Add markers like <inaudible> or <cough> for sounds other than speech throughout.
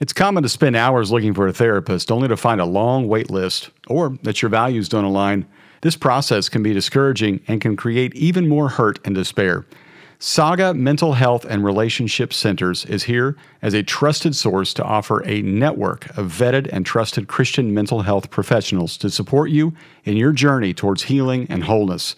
It's common to spend hours looking for a therapist only to find a long wait list or that your values don't align. This process can be discouraging and can create even more hurt and despair. Saga Mental Health and Relationship Centers is here as a trusted source to offer a network of vetted and trusted Christian mental health professionals to support you in your journey towards healing and wholeness.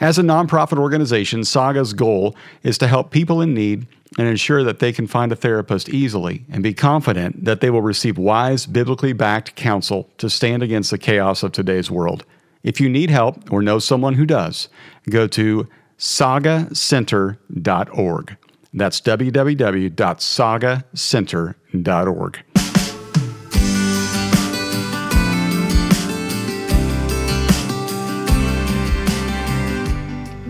As a nonprofit organization, Saga's goal is to help people in need and ensure that they can find a therapist easily and be confident that they will receive wise, biblically backed counsel to stand against the chaos of today's world. If you need help or know someone who does, go to sagacenter.org. That's www.sagacenter.org.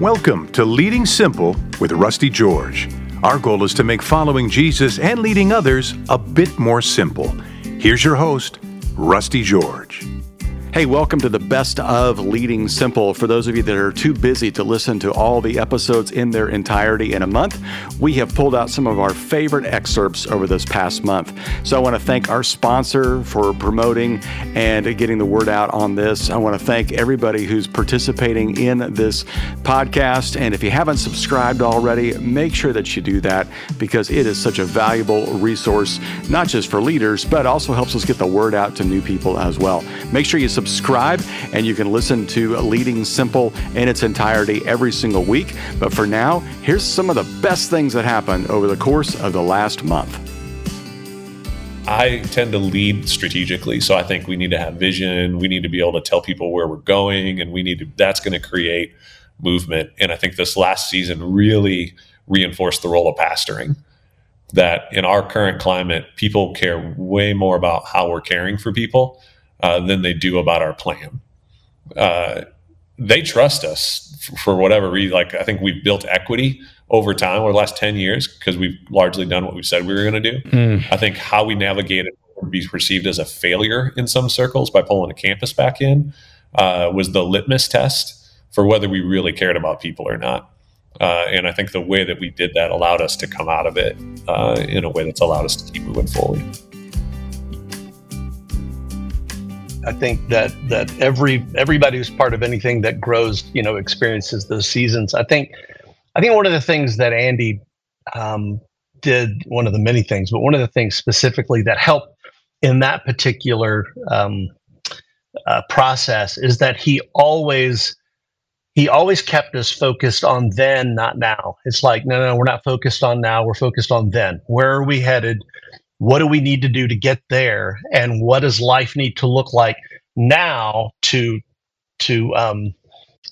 Welcome to Leading Simple with Rusty George. Our goal is to make following Jesus and leading others a bit more simple. Here's your host, Rusty George. Hey, welcome to the best of Leading Simple. For those of you that are too busy to listen to all the episodes in their entirety in a month, we have pulled out some of our favorite excerpts over this past month. So I want to thank our sponsor for promoting and getting the word out on this. I want to thank everybody who's participating in this podcast. And if you haven't subscribed already, make sure that you do that because it is such a valuable resource, not just for leaders, but also helps us get the word out to new people as well. Make sure you subscribe subscribe, and you can listen to Leading Simple in its entirety every single week. But for now, here's some of the best things that happened over the course of the last month. I tend to lead strategically. So I think we need to have vision. We need to be able to tell people where we're going, and we need to, that's going to create movement. And I think this last season really reinforced the role of pastoring. That in our current climate, people care way more about how we're caring for people uh, than they do about our plan. Uh, they trust us f- for whatever reason. Like I think we've built equity over time over the last 10 years because we've largely done what we said we were going to do. Mm. I think how we navigated would be perceived as a failure in some circles by pulling a campus back in uh, was the litmus test for whether we really cared about people or not. Uh, and I think the way that we did that allowed us to come out of it uh, in a way that's allowed us to keep moving forward. I think that that every everybody who's part of anything that grows, you know, experiences those seasons. I think I think one of the things that Andy um, did, one of the many things, but one of the things specifically that helped in that particular um, uh, process is that he always he always kept us focused on then, not now. It's like, no, no, we're not focused on now. We're focused on then. Where are we headed? What do we need to do to get there? And what does life need to look like now to to um,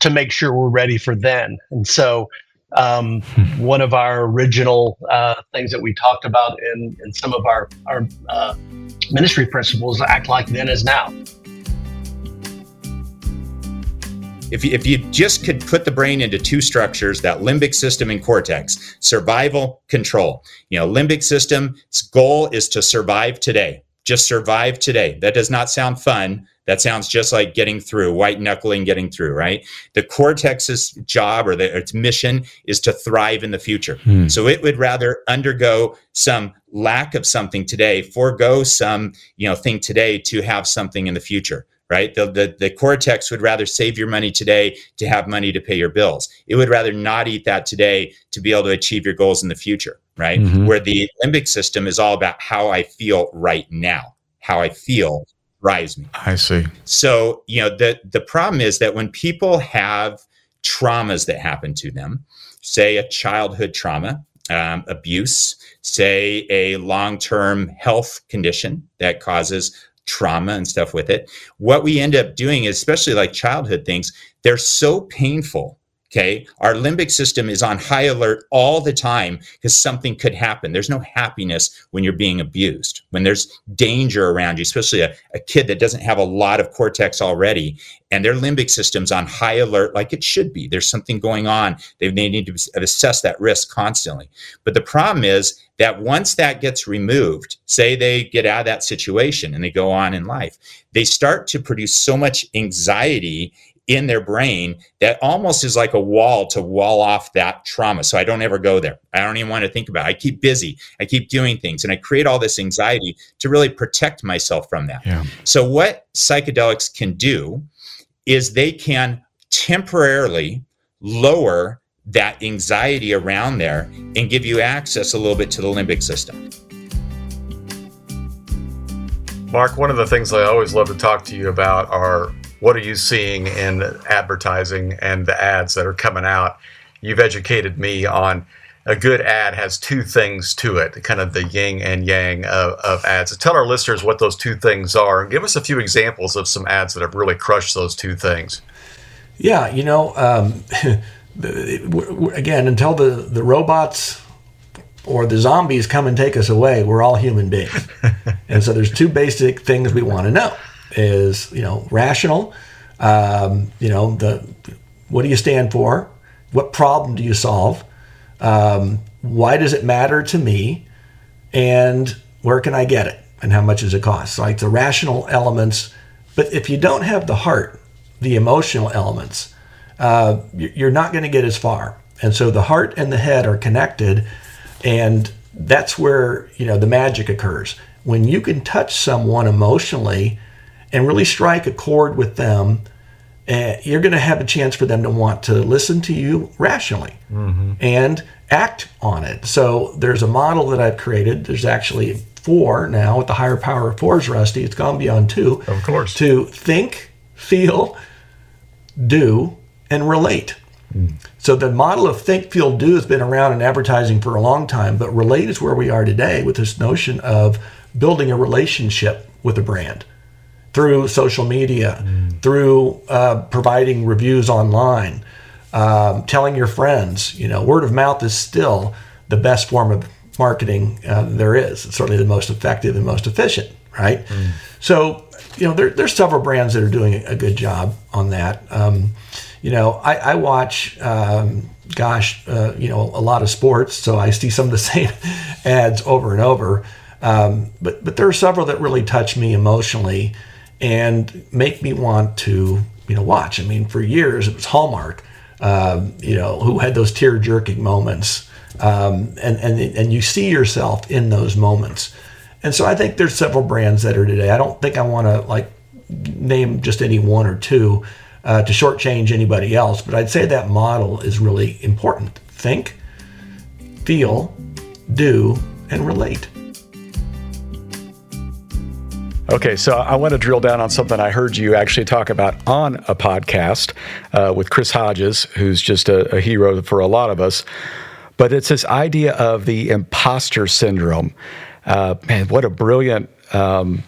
to make sure we're ready for then? And so um, <laughs> one of our original uh, things that we talked about in, in some of our, our uh, ministry principles act like then is now if you, if you just could put the brain into two structures, that limbic system and cortex, survival, control. You know, limbic system's goal is to survive today. Just survive today. That does not sound fun. That sounds just like getting through, white knuckling, getting through, right? The cortex's job or the, its mission is to thrive in the future. Hmm. So it would rather undergo some lack of something today, forego some, you know, thing today to have something in the future right? The, the, the cortex would rather save your money today to have money to pay your bills. It would rather not eat that today to be able to achieve your goals in the future, right? Mm-hmm. Where the limbic system is all about how I feel right now, how I feel drives me. I see. So, you know, the, the problem is that when people have traumas that happen to them, say a childhood trauma, um, abuse, say a long term health condition that causes trauma and stuff with it. What we end up doing, especially like childhood things, they're so painful. Okay. Our limbic system is on high alert all the time because something could happen. There's no happiness when you're being abused, when there's danger around you, especially a, a kid that doesn't have a lot of cortex already and their limbic system's on high alert like it should be. There's something going on. They, they need to assess that risk constantly. But the problem is that once that gets removed, say they get out of that situation and they go on in life, they start to produce so much anxiety in their brain that almost is like a wall to wall off that trauma. So I don't ever go there. I don't even want to think about it. I keep busy. I keep doing things and I create all this anxiety to really protect myself from that. Yeah. So what psychedelics can do is they can temporarily lower that anxiety around there and give you access a little bit to the limbic system. Mark, one of the things I always love to talk to you about are what are you seeing in advertising and the ads that are coming out? You've educated me on a good ad has two things to it, kind of the yin and yang of, of ads. So tell our listeners what those two things are and give us a few examples of some ads that have really crushed those two things. Yeah, you know, um, <laughs> again, until the, the robots or the zombies come and take us away, we're all human beings. <laughs> and so there's two basic things we want to know is, you know, rational, um, you know, the what do you stand for? What problem do you solve? Um, why does it matter to me? And where can I get it? And how much does it cost? So like the rational elements. But if you don't have the heart, the emotional elements, uh, you're not going to get as far. And so the heart and the head are connected, and that's where you know the magic occurs. When you can touch someone emotionally and really strike a chord with them, uh, you're going to have a chance for them to want to listen to you rationally mm-hmm. and act on it. So there's a model that I've created. There's actually four now with the higher power of fours, Rusty. It's gone beyond two. Of course. To think, feel, do, and relate. Mm. So the model of think, feel, do has been around in advertising for a long time, but relate is where we are today with this notion of building a relationship with a brand through social media, mm. through uh, providing reviews online, um, telling your friends. You know, word of mouth is still the best form of marketing uh, there is. It's certainly the most effective and most efficient, right? Mm. So, you know, there, there's several brands that are doing a good job on that. Um, you know, I, I watch, um, gosh, uh, you know, a lot of sports, so I see some of the <laughs> same ads over and over. Um, but but there are several that really touch me emotionally and make me want to you know watch. I mean, for years it was Hallmark, um, you know, who had those tear jerking moments, um, and and and you see yourself in those moments. And so I think there's several brands that are today. I don't think I want to like name just any one or two uh, to shortchange anybody else, but I'd say that model is really important. Think, feel, do, and relate. Okay, so I want to drill down on something I heard you actually talk about on a podcast uh, with Chris Hodges, who's just a, a, hero for a lot of us. But it's this idea of the imposter syndrome. Uh, man, what a brilliant um,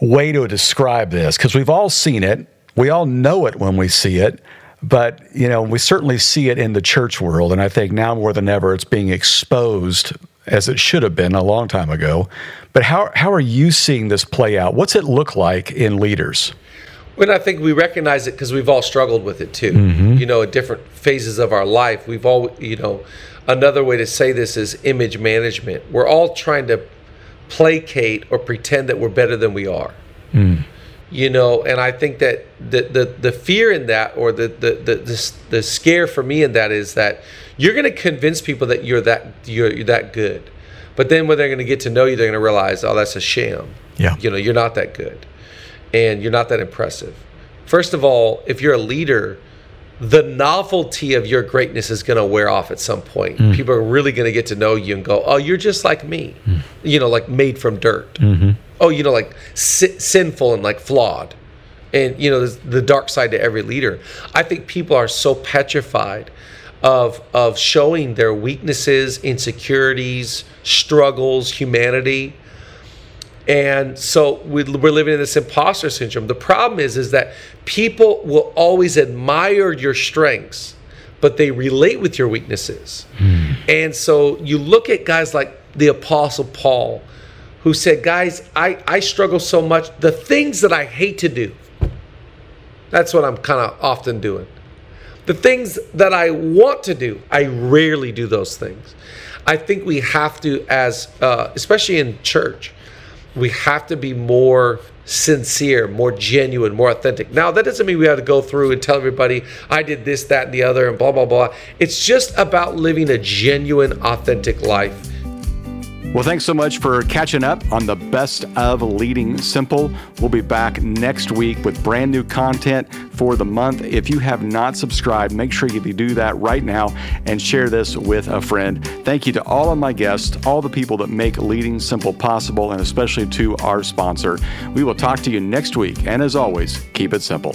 way to describe this, because we've all seen it. We all know it when we see it. But, you know, we certainly see it in the church world. And I think now more than ever, it's being exposed as it should have been a long time ago. But how, how are you seeing this play out? What's it look like in leaders? When I think we recognize it because we've all struggled with it too. Mm-hmm. You know, at different phases of our life, we've all, you know, another way to say this is image management. We're all trying to placate or pretend that we're better than we are. Mm. You know, and I think that the the, the fear in that or the, the the the the scare for me in that is that you're going to convince people that you're that you're, you're that good. But then when they're going to get to know you, they're going to realize, oh, that's a sham. Yeah. You know, you're not that good, and you're not that impressive. First of all, if you're a leader, the novelty of your greatness is going to wear off at some point. Mm. People are really going to get to know you and go, "Oh, you're just like me," mm. you know, like made from dirt. Mm-hmm. Oh, you know, like si- sinful and like flawed, and you know, the dark side to every leader. I think people are so petrified of of showing their weaknesses, insecurities, struggles, humanity. And so we, are living in this imposter syndrome. The problem is, is that people will always admire your strengths, but they relate with your weaknesses. Hmm. And so you look at guys like the Apostle Paul, who said, Guys, I, I struggle so much. The things that I hate to do, that's what I'm kind of often doing. The things that I want to do, I rarely do those things. I think we have to, as uh, especially in church, we have to be more sincere, more genuine, more authentic. Now, that doesn't mean we have to go through and tell everybody, I did this, that, and the other, and blah, blah, blah. It's just about living a genuine, authentic life. Well, thanks so much for catching up on the best of Leading Simple. We'll be back next week with brand new content for the month. If you have not subscribed, make sure you do that right now and share this with a friend. Thank you to all of my guests, all the people that make Leading Simple possible, and especially to our sponsor. We will talk to you next week. And as always, keep it simple.